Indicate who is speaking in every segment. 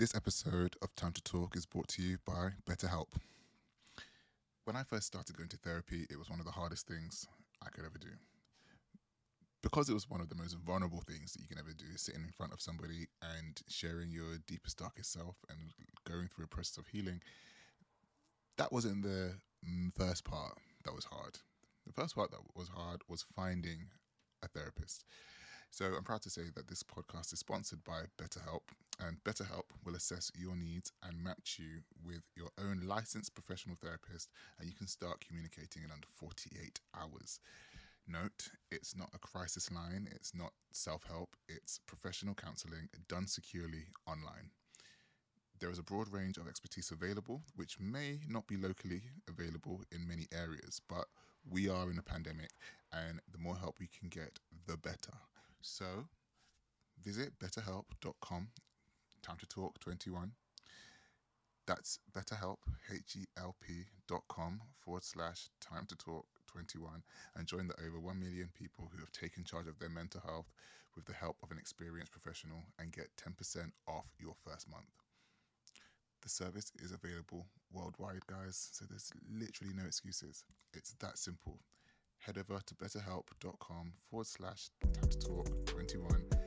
Speaker 1: This episode of Time to Talk is brought to you by BetterHelp. When I first started going to therapy, it was one of the hardest things I could ever do. Because it was one of the most vulnerable things that you can ever do, sitting in front of somebody and sharing your deepest, darkest self and going through a process of healing, that wasn't the mm, first part that was hard. The first part that was hard was finding a therapist. So I'm proud to say that this podcast is sponsored by BetterHelp, and BetterHelp will assess your needs and match you with your own licensed professional therapist, and you can start communicating in under 48 hours. Note, it's not a crisis line, it's not self help, it's professional counseling done securely online. There is a broad range of expertise available, which may not be locally available in many areas, but we are in a pandemic, and the more help we can get, the better. So visit betterhelp.com, time to talk 21. That's betterhelp, H-E-L-P dot com forward slash time to talk 21 and join the over 1 million people who have taken charge of their mental health with the help of an experienced professional and get 10% off your first month. The service is available worldwide, guys, so there's literally no excuses. It's that simple head over to betterhelp.com forward slash time to talk 21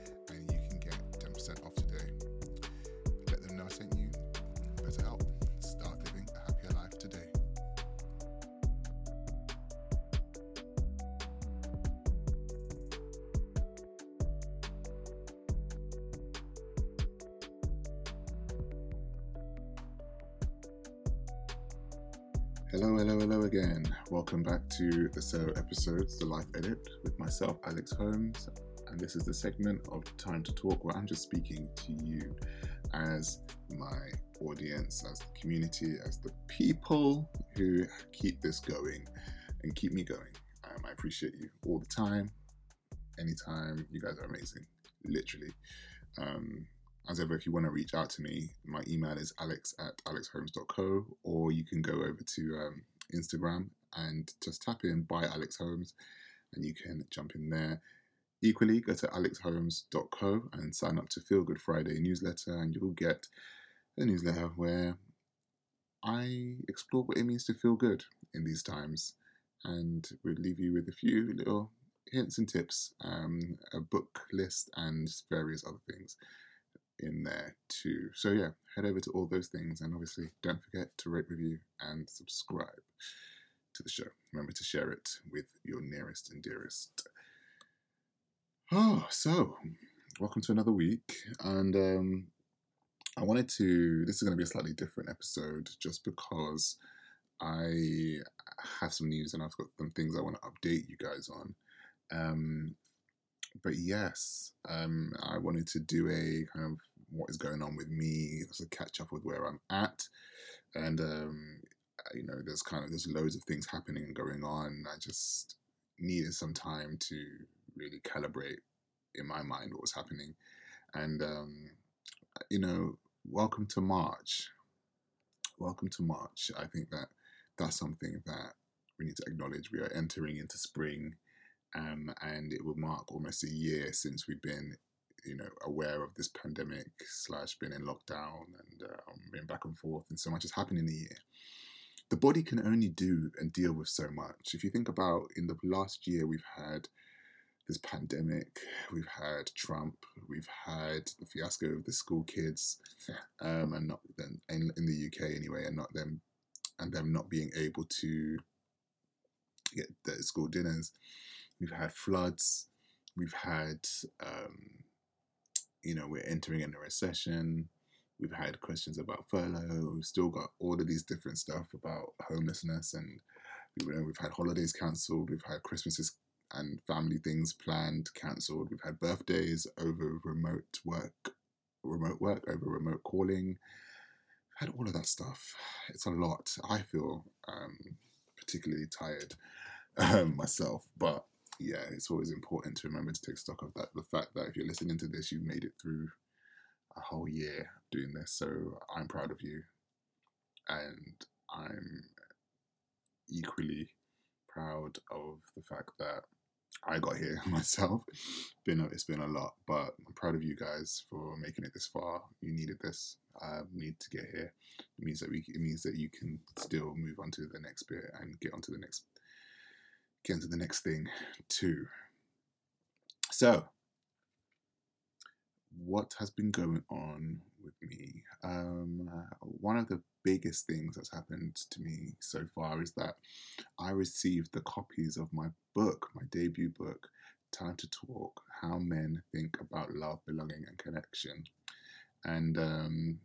Speaker 1: Hello, hello, hello again. Welcome back to the So episodes, the Life Edit, with myself, Alex Holmes. And this is the segment of Time to Talk where I'm just speaking to you as my audience, as the community, as the people who keep this going and keep me going. Um, I appreciate you all the time, anytime. You guys are amazing, literally. Um, as ever, if you want to reach out to me, my email is alex at alexholmes.co, or you can go over to um, Instagram and just tap in by Alex Holmes, and you can jump in there. Equally, go to alexholmes.co and sign up to Feel Good Friday newsletter, and you'll get a newsletter where I explore what it means to feel good in these times, and we'll leave you with a few little hints and tips, um, a book list, and various other things in there too. So yeah, head over to all those things and obviously don't forget to rate, review, and subscribe to the show. Remember to share it with your nearest and dearest. Oh, so welcome to another week. And um I wanted to this is gonna be a slightly different episode just because I have some news and I've got some things I want to update you guys on. Um but yes, um, I wanted to do a kind of what is going on with me, a catch up with where I'm at, and um, you know, there's kind of there's loads of things happening and going on. I just needed some time to really calibrate in my mind what was happening, and um, you know, welcome to March. Welcome to March. I think that that's something that we need to acknowledge. We are entering into spring um, and it will mark almost a year since we've been, you know, aware of this pandemic slash been in lockdown and um, been back and forth, and so much has happened in a year. The body can only do and deal with so much. If you think about in the last year, we've had this pandemic, we've had Trump, we've had the fiasco of the school kids, um, and not then in, in the UK anyway, and not them, and them not being able to get their school dinners We've had floods. We've had, um, you know, we're entering in a recession. We've had questions about furlough. We've still got all of these different stuff about homelessness, and you know, we've had holidays cancelled. We've had Christmases and family things planned cancelled. We've had birthdays over remote work, remote work over remote calling. Had all of that stuff. It's a lot. I feel um, particularly tired um, myself, but yeah, it's always important to remember to take stock of that. The fact that if you're listening to this, you've made it through a whole year doing this. So I'm proud of you. And I'm equally proud of the fact that I got here myself. been a, it's been a lot, but I'm proud of you guys for making it this far. You needed this, um, need to get here. It means that we it means that you can still move on to the next bit and get onto the next get into the next thing too. So, what has been going on with me? Um, one of the biggest things that's happened to me so far is that I received the copies of my book, my debut book, Time to Talk How Men Think About Love, Belonging, and Connection. And um,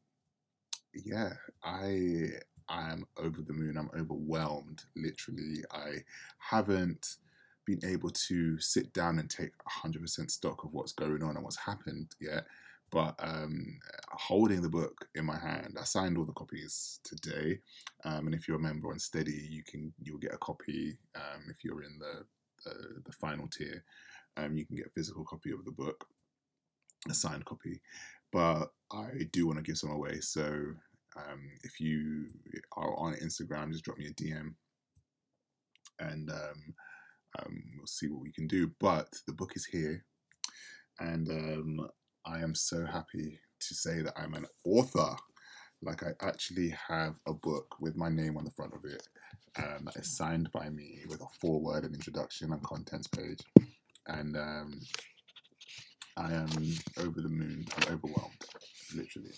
Speaker 1: yeah, I I am over the moon. I'm overwhelmed, literally. I haven't been able to sit down and take 100% stock of what's going on and what's happened yet. But um, holding the book in my hand, I signed all the copies today. Um, and if you're a member on Steady, you can you'll get a copy um, if you're in the uh, the final tier. Um, you can get a physical copy of the book, a signed copy. But I do want to give some away, so um, if you are on Instagram, just drop me a DM, and um, um, we'll see what we can do. But the book is here, and um, I am so happy to say that I'm an author. Like I actually have a book with my name on the front of it um, that is signed by me with a foreword and introduction and contents page, and um, I am over the moon. I'm overwhelmed, literally.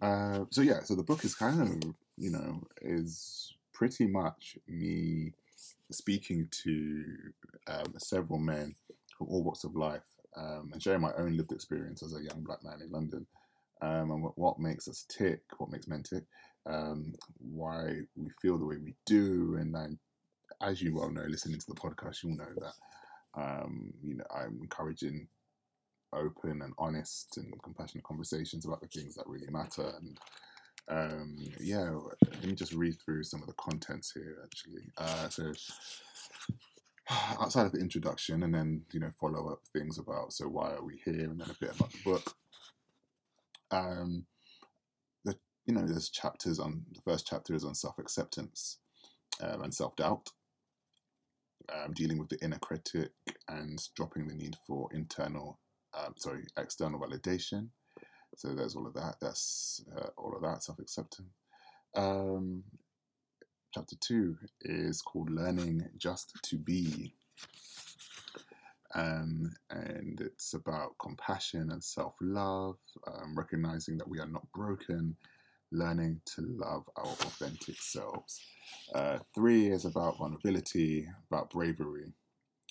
Speaker 1: Uh, so yeah, so the book is kind of you know is pretty much me speaking to um, several men from all walks of life um, and sharing my own lived experience as a young black man in London um, and what, what, makes us tick, what makes men tick, um, why we feel the way we do, and then, as you well know, listening to the podcast, you'll know that um, you know I'm encouraging open and honest and compassionate conversations about the things that really matter. And um, yeah, let me just read through some of the contents here. Actually, uh, so outside of the introduction, and then you know follow up things about so why are we here, and then a bit about the book. Um, the you know there's chapters on the first chapter is on self acceptance um, and self doubt. Um, dealing with the inner critic and dropping the need for internal um, sorry, external validation. So there's all of that. That's uh, all of that self acceptance. Um, chapter two is called Learning Just to Be. Um, and it's about compassion and self love, um, recognizing that we are not broken, learning to love our authentic selves. Uh, three is about vulnerability, about bravery,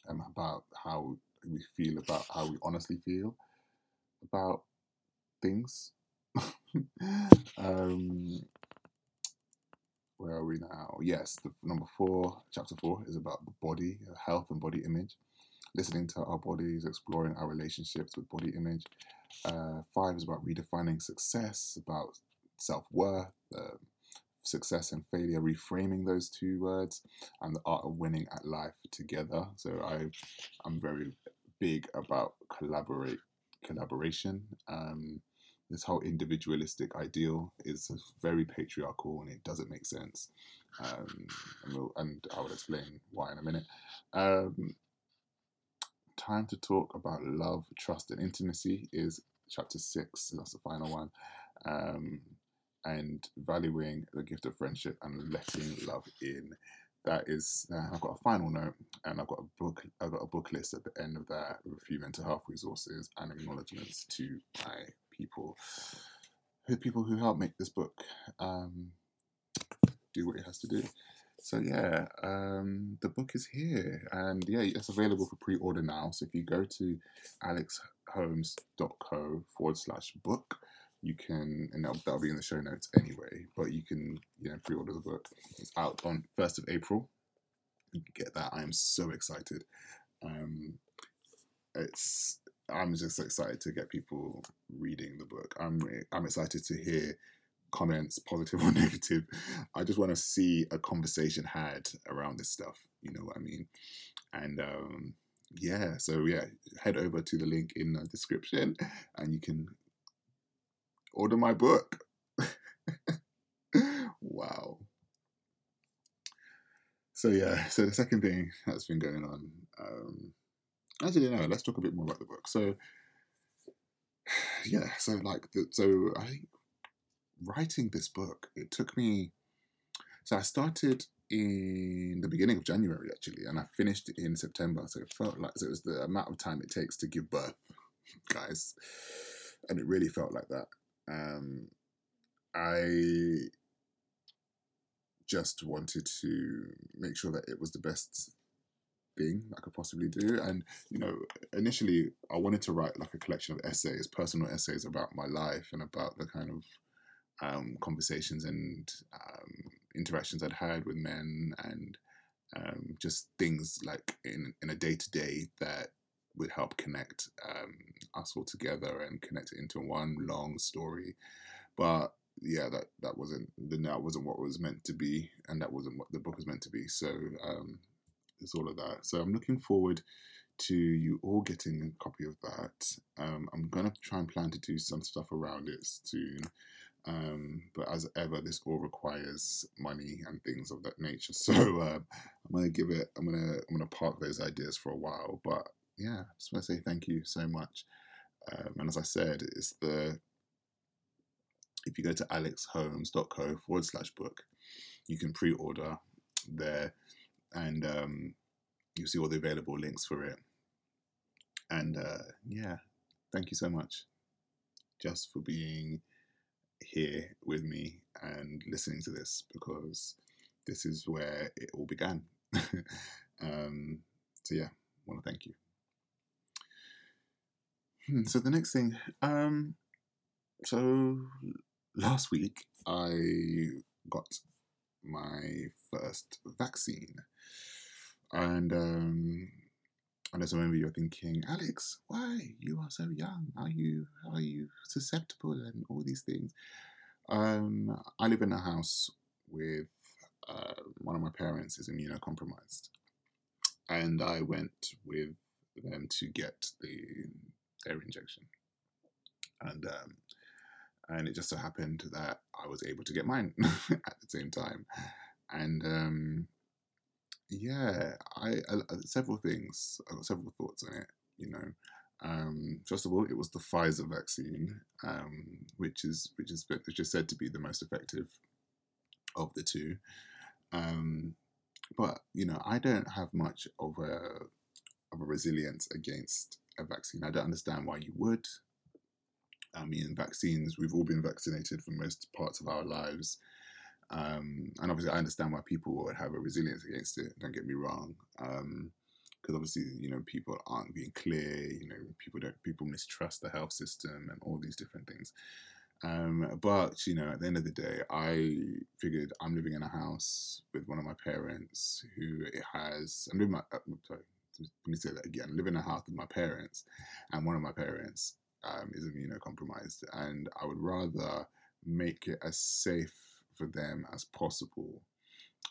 Speaker 1: and about how we feel about how we honestly feel about things. um, where are we now? Yes, the number four, chapter four, is about the body, uh, health, and body image. Listening to our bodies, exploring our relationships with body image. Uh, five is about redefining success, about self worth, uh, success and failure, reframing those two words, and the art of winning at life together. So I, I'm very big about collaborate collaboration. Um, this whole individualistic ideal is very patriarchal and it doesn't make sense. Um, and, we'll, and, I will explain why in a minute. Um, time to talk about love, trust, and intimacy is chapter six. That's the final one. Um, and valuing the gift of friendship and letting love in. That is, uh, I've got a final note, and I've got a book. I've got a book list at the end of that with a few mental health resources and acknowledgements to my people, who people who helped make this book um, do what it has to do. So yeah, um, the book is here, and yeah, it's available for pre-order now. So if you go to alexholmes.co forward slash book, you can, and that'll, that'll be in the show notes anyway, but you can, you know, pre order the book. It's out on 1st of April. You can get that. I am so excited. Um, it's, I'm just excited to get people reading the book. I'm, I'm excited to hear comments, positive or negative. I just want to see a conversation had around this stuff. You know what I mean? And, um, yeah, so yeah, head over to the link in the description and you can order my book. wow. So yeah, so the second thing that's been going on. Um, actually, no. Let's talk a bit more about the book. So yeah, so like, the, so I think writing this book, it took me. So I started in the beginning of January actually, and I finished it in September. So it felt like so it was the amount of time it takes to give birth, guys, and it really felt like that. Um, I just wanted to make sure that it was the best thing I could possibly do. And, you know, initially I wanted to write like a collection of essays, personal essays about my life and about the kind of um, conversations and um, interactions I'd had with men and um, just things like in, in a day to day that would help connect um, us all together and connect it into one long story. But yeah, that that wasn't that wasn't what was meant to be, and that wasn't what the book was meant to be. So um, it's all of that. So I'm looking forward to you all getting a copy of that. Um, I'm gonna try and plan to do some stuff around it soon. Um, but as ever, this all requires money and things of that nature. So uh, I'm gonna give it. I'm gonna I'm gonna park those ideas for a while. But yeah, I just want to say thank you so much. Um, and as I said, it's the if you go to alexholmes.co forward slash book, you can pre-order there, and um, you'll see all the available links for it. And uh, yeah, thank you so much, just for being here with me and listening to this because this is where it all began. um, so yeah, want to thank you. Hmm, so the next thing, um, so last week I got my first vaccine, and um, and as I remember, you're thinking, Alex, why you are so young? Are you are you susceptible and all these things? Um, I live in a house with uh, one of my parents is immunocompromised, and I went with them to get the their injection, and um, and it just so happened that I was able to get mine at the same time, and um, yeah, I, I, several things, I got several thoughts on it. You know, um, first of all, it was the Pfizer vaccine, um, which is which is which is said to be the most effective of the two. Um, but you know, I don't have much of a of a resilience against a vaccine. I don't understand why you would. I mean, vaccines, we've all been vaccinated for most parts of our lives. Um, and obviously, I understand why people would have a resilience against it, don't get me wrong. Because um, obviously, you know, people aren't being clear, you know, people don't, people mistrust the health system and all these different things. Um, but, you know, at the end of the day, I figured I'm living in a house with one of my parents who it has, I'm living my, uh, sorry, let me say that again. I live in a house with my parents, and one of my parents um, is immunocompromised, and I would rather make it as safe for them as possible,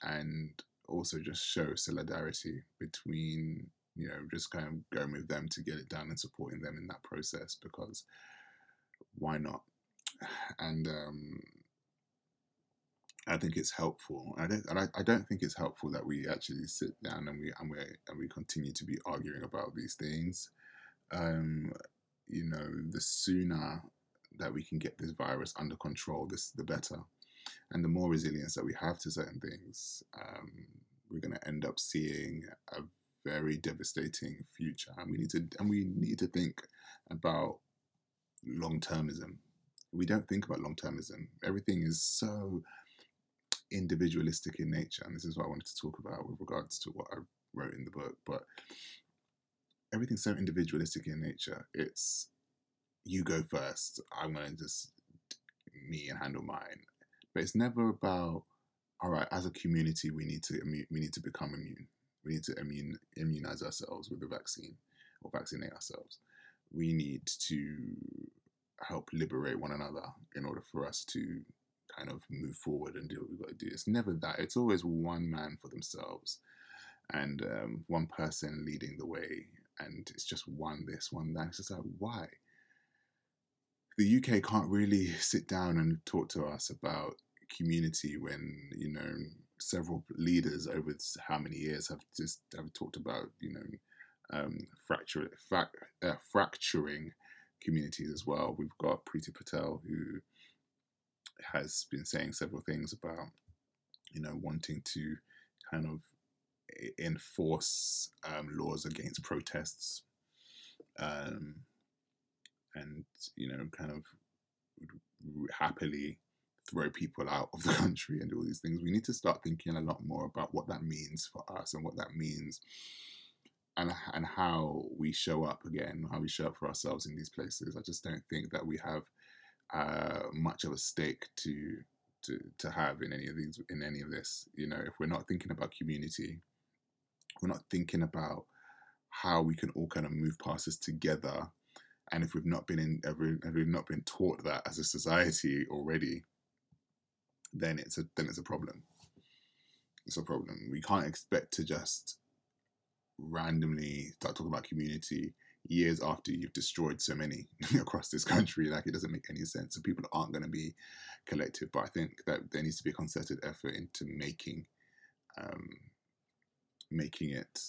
Speaker 1: and also just show solidarity between you know just kind of going with them to get it done and supporting them in that process because why not? And um, I think it's helpful. I don't, I, I don't think it's helpful that we actually sit down and we and we and we continue to be arguing about these things. Um, you know, the sooner that we can get this virus under control, this the better, and the more resilience that we have to certain things, um, we're going to end up seeing a very devastating future, and we need to and we need to think about long termism. We don't think about long termism. Everything is so individualistic in nature, and this is what I wanted to talk about with regards to what I wrote in the book. But everything's so individualistic in nature. It's you go first. I'm going to just me and handle mine. But it's never about all right. As a community, we need to we need to become immune. We need to immune immunize ourselves with the vaccine or vaccinate ourselves. We need to help liberate one another in order for us to kind of move forward and do what we've got to do. It's never that. It's always one man for themselves and um, one person leading the way. And it's just one this, one that. It's just like, why? The UK can't really sit down and talk to us about community when, you know, several leaders over how many years have just have talked about, you know, um, fracture, uh, fracturing communities as well. We've got Priti Patel, who has been saying several things about, you know, wanting to kind of enforce um, laws against protests, um, and you know, kind of happily throw people out of the country and all these things. We need to start thinking a lot more about what that means for us and what that means and and how we show up again, how we show up for ourselves in these places. I just don't think that we have uh, much of a stake to to to have in any of these in any of this. You know, if we're not thinking about community, we're not thinking about how we can all kind of move past this together. And if we've not been in, if we've not been taught that as a society already, then it's a then it's a problem. It's a problem. We can't expect to just randomly start talking about community years after you've destroyed so many across this country. Like it doesn't make any sense. So people aren't going to be collective. But I think that there needs to be a concerted effort into making um, making it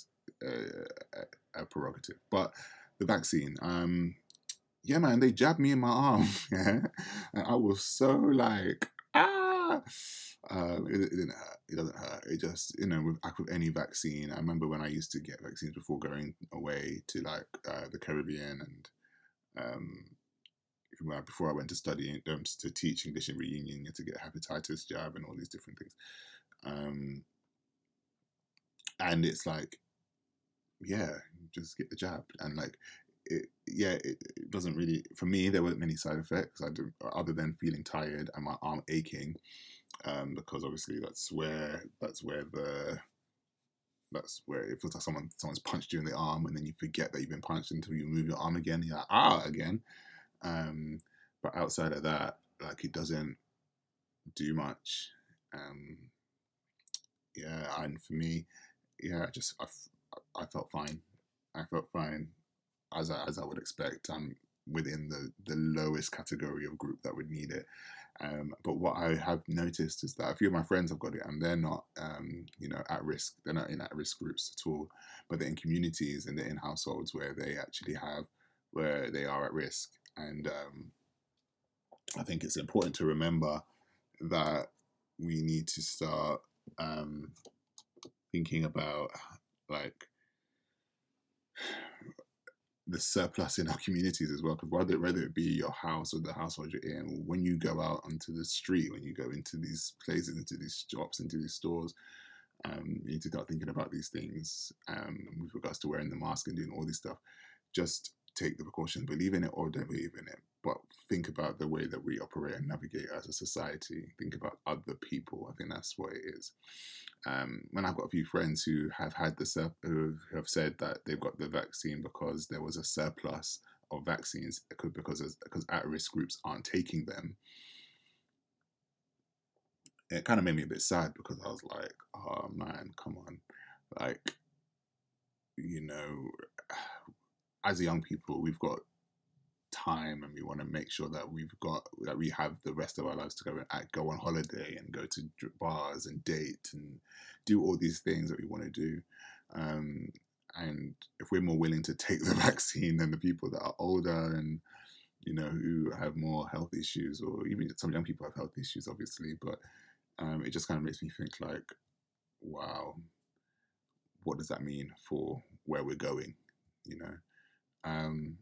Speaker 1: a, prerogative. But the vaccine, um, yeah, man, they jabbed me in my arm, yeah, and I was so like, ah. Um, it, it, didn't hurt. It doesn't hurt. It just, you know, with, with any vaccine, I remember when I used to get vaccines before going away to like uh, the Caribbean and um, before I went to study um, to teach English in Réunion, to get hepatitis jab and all these different things. Um, and it's like, yeah, just get the jab. And like, it, yeah, it, it, doesn't really, for me, there weren't many side effects I other than feeling tired and my arm aching. Um, because obviously that's where, that's where the, that's where it feels like someone, someone's punched you in the arm and then you forget that you've been punched until you move your arm again. You're like, ah, again. Um, but outside of that, like it doesn't do much. Um, yeah, and for me, yeah, I just I, I felt fine. I felt fine, as I, as I would expect. I'm within the the lowest category of group that would need it. Um, but what I have noticed is that a few of my friends have got it, and they're not, um, you know, at risk. They're not in at risk groups at all, but they're in communities and they're in households where they actually have where they are at risk. And um, I think it's important to remember that we need to start um, thinking about like the surplus in our communities as well. Because whether whether it be your house or the household you're in, when you go out onto the street, when you go into these places, into these shops, into these stores, um, you need to start thinking about these things um, with regards to wearing the mask and doing all this stuff. Just take the precaution, believe in it or don't believe in it, but think about the way that we operate and navigate as a society. Think about other people. I think that's what it is. Um, when I've got a few friends who have had the sur- who have said that they've got the vaccine because there was a surplus of vaccines because because at risk groups aren't taking them. It kind of made me a bit sad because I was like, oh man, come on, like you know as young people, we've got time and we want to make sure that we've got that we have the rest of our lives to go and go on holiday and go to bars and date and do all these things that we want to do um, and if we're more willing to take the vaccine than the people that are older and you know who have more health issues or even some young people have health issues obviously but um, it just kind of makes me think like wow what does that mean for where we're going? You know? Um,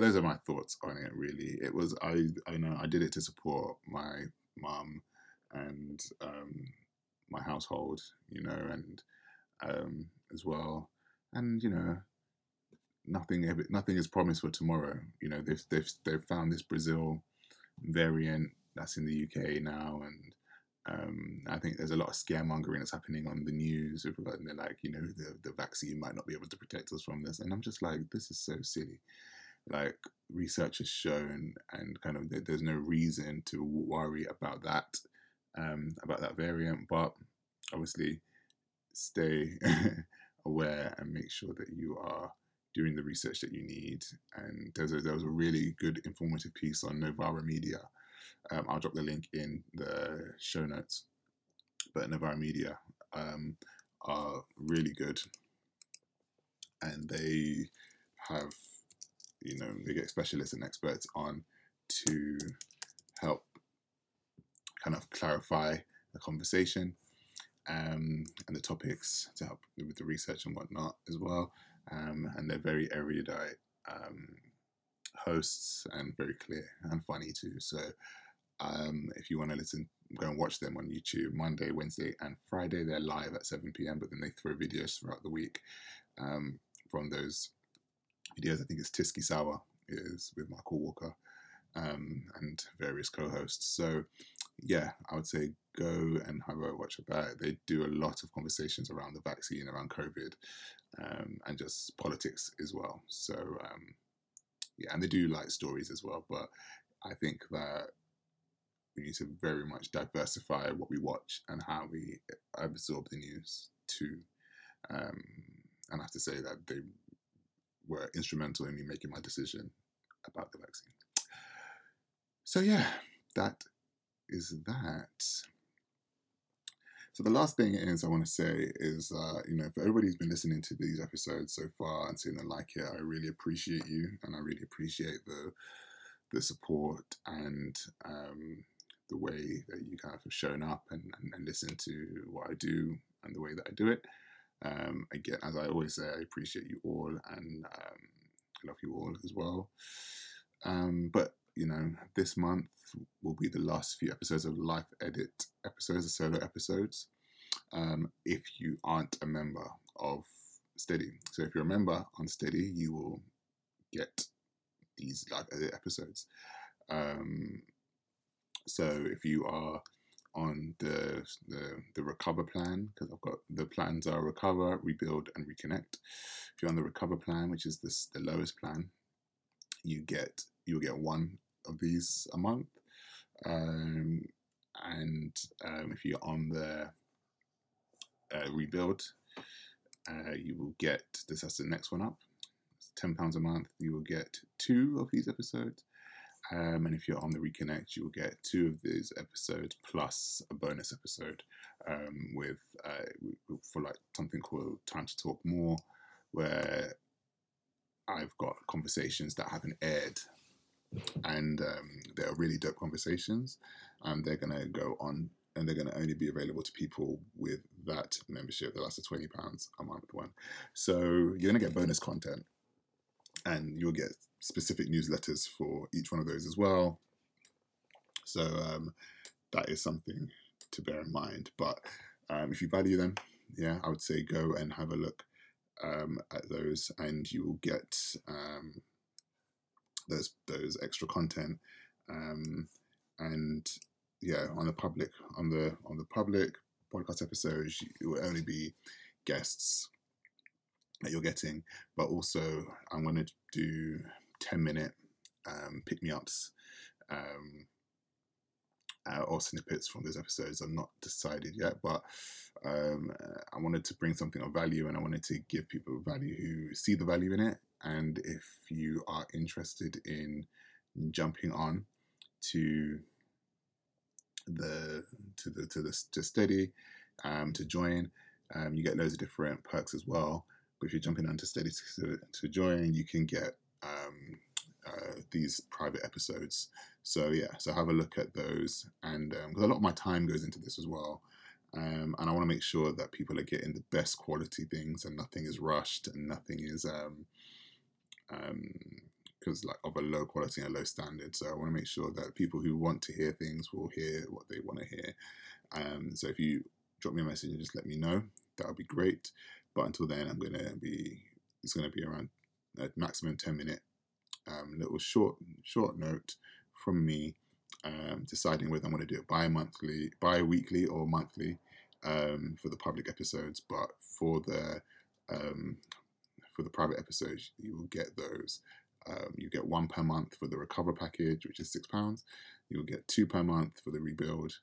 Speaker 1: those are my thoughts on it. Really, it was I. I know I did it to support my mum and um, my household, you know, and um, as well, and you know, nothing nothing is promised for tomorrow. You know, they've they've they've found this Brazil variant that's in the UK now, and um, I think there's a lot of scaremongering that's happening on the news they're like, you know, the, the vaccine might not be able to protect us from this. And I'm just like, this is so silly. Like research has shown and kind of there's no reason to worry about that, um, about that variant. But obviously stay aware and make sure that you are doing the research that you need. And there's a, there was a really good informative piece on Novara Media um, I'll drop the link in the show notes. But Novara Media um, are really good, and they have, you know, they get specialists and experts on to help kind of clarify the conversation um, and the topics to help with the research and whatnot as well. Um, and they're very erudite um, hosts and very clear and funny too. So um, if you want to listen, go and watch them on YouTube Monday, Wednesday, and Friday. They're live at 7 p.m., but then they throw videos throughout the week um, from those videos. I think it's Tysky Sour is with Michael Walker um, and various co-hosts. So yeah, I would say go and have a watch of that. They do a lot of conversations around the vaccine, around COVID, um, and just politics as well. So um, yeah, and they do like stories as well. But I think that we need to very much diversify what we watch and how we absorb the news too. Um, and I have to say that they were instrumental in me making my decision about the vaccine. So yeah, that is that. So the last thing is I want to say is, uh, you know, for everybody who's been listening to these episodes so far and saying they like it, I really appreciate you, and I really appreciate the the support and um, the way that you kind of have shown up and, and, and listen to what I do and the way that I do it. Um, again, as I always say, I appreciate you all and um, I love you all as well. Um, but you know, this month will be the last few episodes of Life Edit episodes, the solo episodes. Um, if you aren't a member of Steady, so if you're a member on Steady, you will get these Life Edit episodes. Um, so if you are on the the, the recover plan, because I've got the plans are recover, rebuild, and reconnect. If you're on the recover plan, which is this the lowest plan, you get you'll get one of these a month. Um, and um, if you're on the uh, rebuild, uh, you will get this. That's the next one up. It's Ten pounds a month. You will get two of these episodes. Um, and if you're on the Reconnect, you will get two of these episodes plus a bonus episode um, with uh, for like something called Time to Talk More, where I've got conversations that haven't aired and um, they're really dope conversations. and they're gonna go on, and they're gonna only be available to people with that membership. That's a twenty pounds a month one. So you're gonna get bonus content, and you'll get specific newsletters for each one of those as well. So um, that is something to bear in mind. But um, if you value them, yeah, I would say go and have a look um, at those, and you will get um, those those extra content um, and yeah on the public on the on the public podcast episodes it will only be guests that you're getting but also i'm going to do 10 minute um, pick me ups um, uh, or snippets from those episodes. I'm not decided yet, but um, I wanted to bring something of value and I wanted to give people value who see the value in it and if you are interested in jumping on to the to the to the to steady um, to join um, you get loads of different perks as well if you're jumping onto steady to, to join you can get um, uh, these private episodes so yeah so have a look at those and because um, a lot of my time goes into this as well um, and I want to make sure that people are getting the best quality things and nothing is rushed and nothing is um, because um, like of a low quality and a low standard. So I want to make sure that people who want to hear things will hear what they want to hear. Um, so if you drop me a message and just let me know, that would be great. But until then, I'm gonna be it's gonna be around a maximum ten minute um, little short short note from me um, deciding whether I'm to do it bi-monthly, bi-weekly or monthly um, for the public episodes. But for the um, for the private episodes, you will get those. Um, you get one per month for the recover package, which is six pounds. You will get two per month for the rebuild,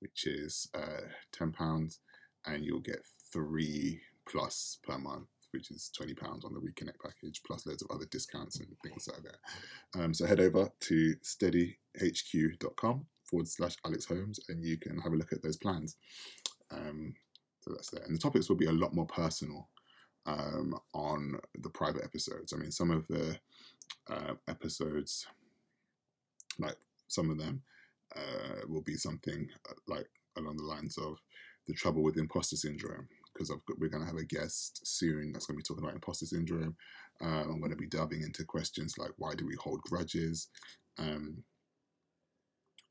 Speaker 1: which is uh, ten pounds, and you'll get three plus per month, which is twenty pounds on the reconnect package, plus loads of other discounts and things like that. Um, so head over to steadyhq.com forward slash Alex Holmes, and you can have a look at those plans. Um, so that's there, and the topics will be a lot more personal um, on the private episodes. I mean, some of the uh, episodes, like some of them, uh, will be something uh, like along the lines of the trouble with imposter syndrome because we're going to have a guest soon that's going to be talking about imposter syndrome. Uh, I'm going to be delving into questions like why do we hold grudges? Um,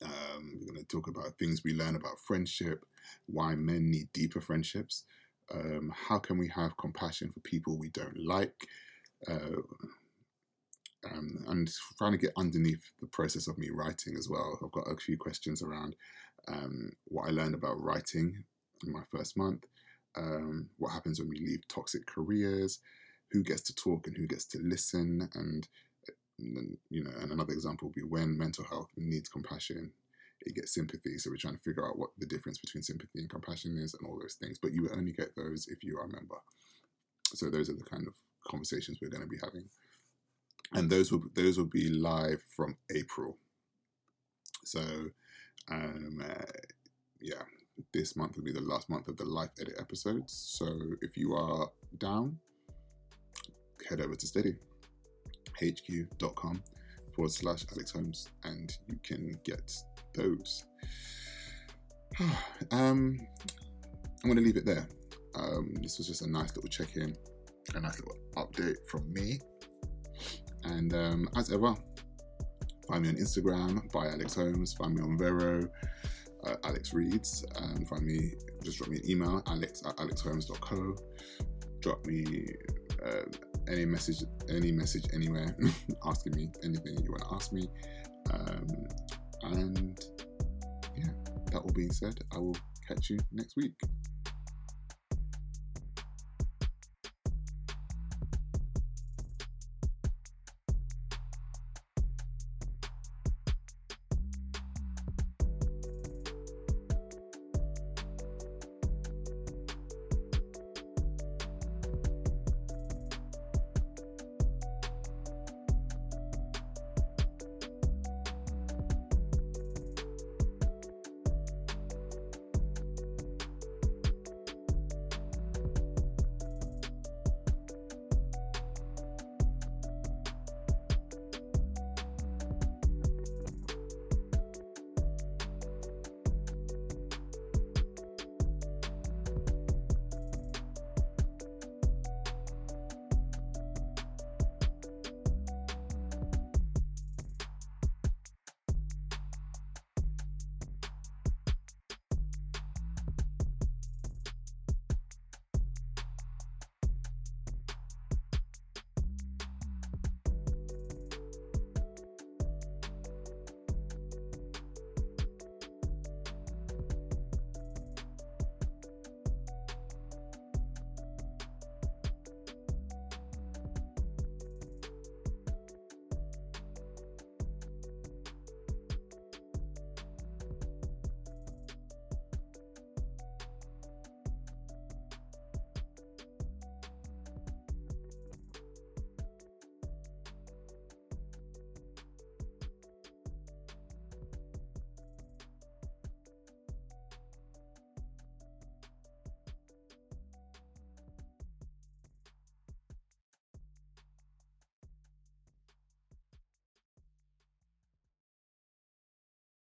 Speaker 1: um, we're going to talk about things we learn about friendship, why men need deeper friendships, um, how can we have compassion for people we don't like, uh, um, and trying to get underneath the process of me writing as well. I've got a few questions around um, what I learned about writing in my first month, um, what happens when we leave toxic careers, who gets to talk and who gets to listen, and, and you know, and another example would be when mental health needs compassion, it gets sympathy. So we're trying to figure out what the difference between sympathy and compassion is, and all those things. But you only get those if you are a member. So those are the kind of conversations we're going to be having and those will those will be live from April. So, um, uh, yeah, this month will be the last month of the Life Edit episodes. So if you are down, head over to steady hq.com forward slash Alex Holmes and you can get those. um, I'm going to leave it there. Um, this was just a nice little check in, a nice little update from me. And um, as ever, find me on Instagram by Alex Holmes. Find me on Vero, uh, Alex Reads. Um, find me, just drop me an email, alex at alexholmes.co. Drop me uh, any message, any message anywhere, asking me anything you want to ask me. Um, and yeah, that all being said, I will catch you next week.